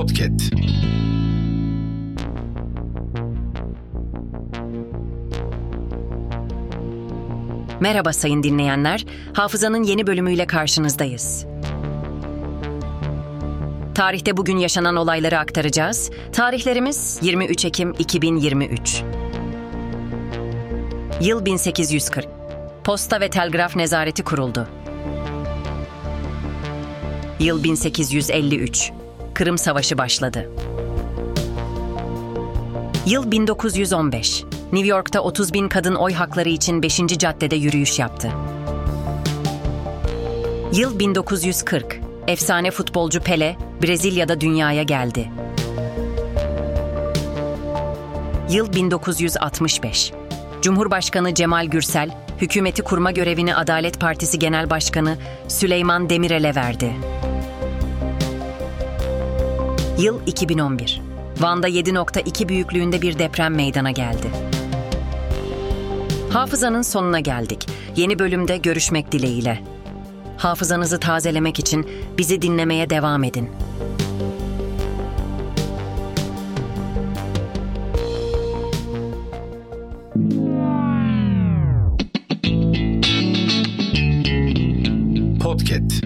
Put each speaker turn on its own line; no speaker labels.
Podcast.
Merhaba sayın dinleyenler. Hafızanın yeni bölümüyle karşınızdayız. Tarihte bugün yaşanan olayları aktaracağız. Tarihlerimiz 23 Ekim 2023. Yıl 1840. Posta ve Telgraf Nezareti kuruldu. Yıl 1853. Kırım Savaşı başladı. Yıl 1915. New York'ta 30 bin kadın oy hakları için 5. caddede yürüyüş yaptı. Yıl 1940. Efsane futbolcu Pele, Brezilya'da dünyaya geldi. Yıl 1965. Cumhurbaşkanı Cemal Gürsel, hükümeti kurma görevini Adalet Partisi Genel Başkanı Süleyman Demirel'e verdi. Yıl 2011. Van'da 7.2 büyüklüğünde bir deprem meydana geldi. Hafızanın sonuna geldik. Yeni bölümde görüşmek dileğiyle. Hafızanızı tazelemek için bizi dinlemeye devam edin. Podcast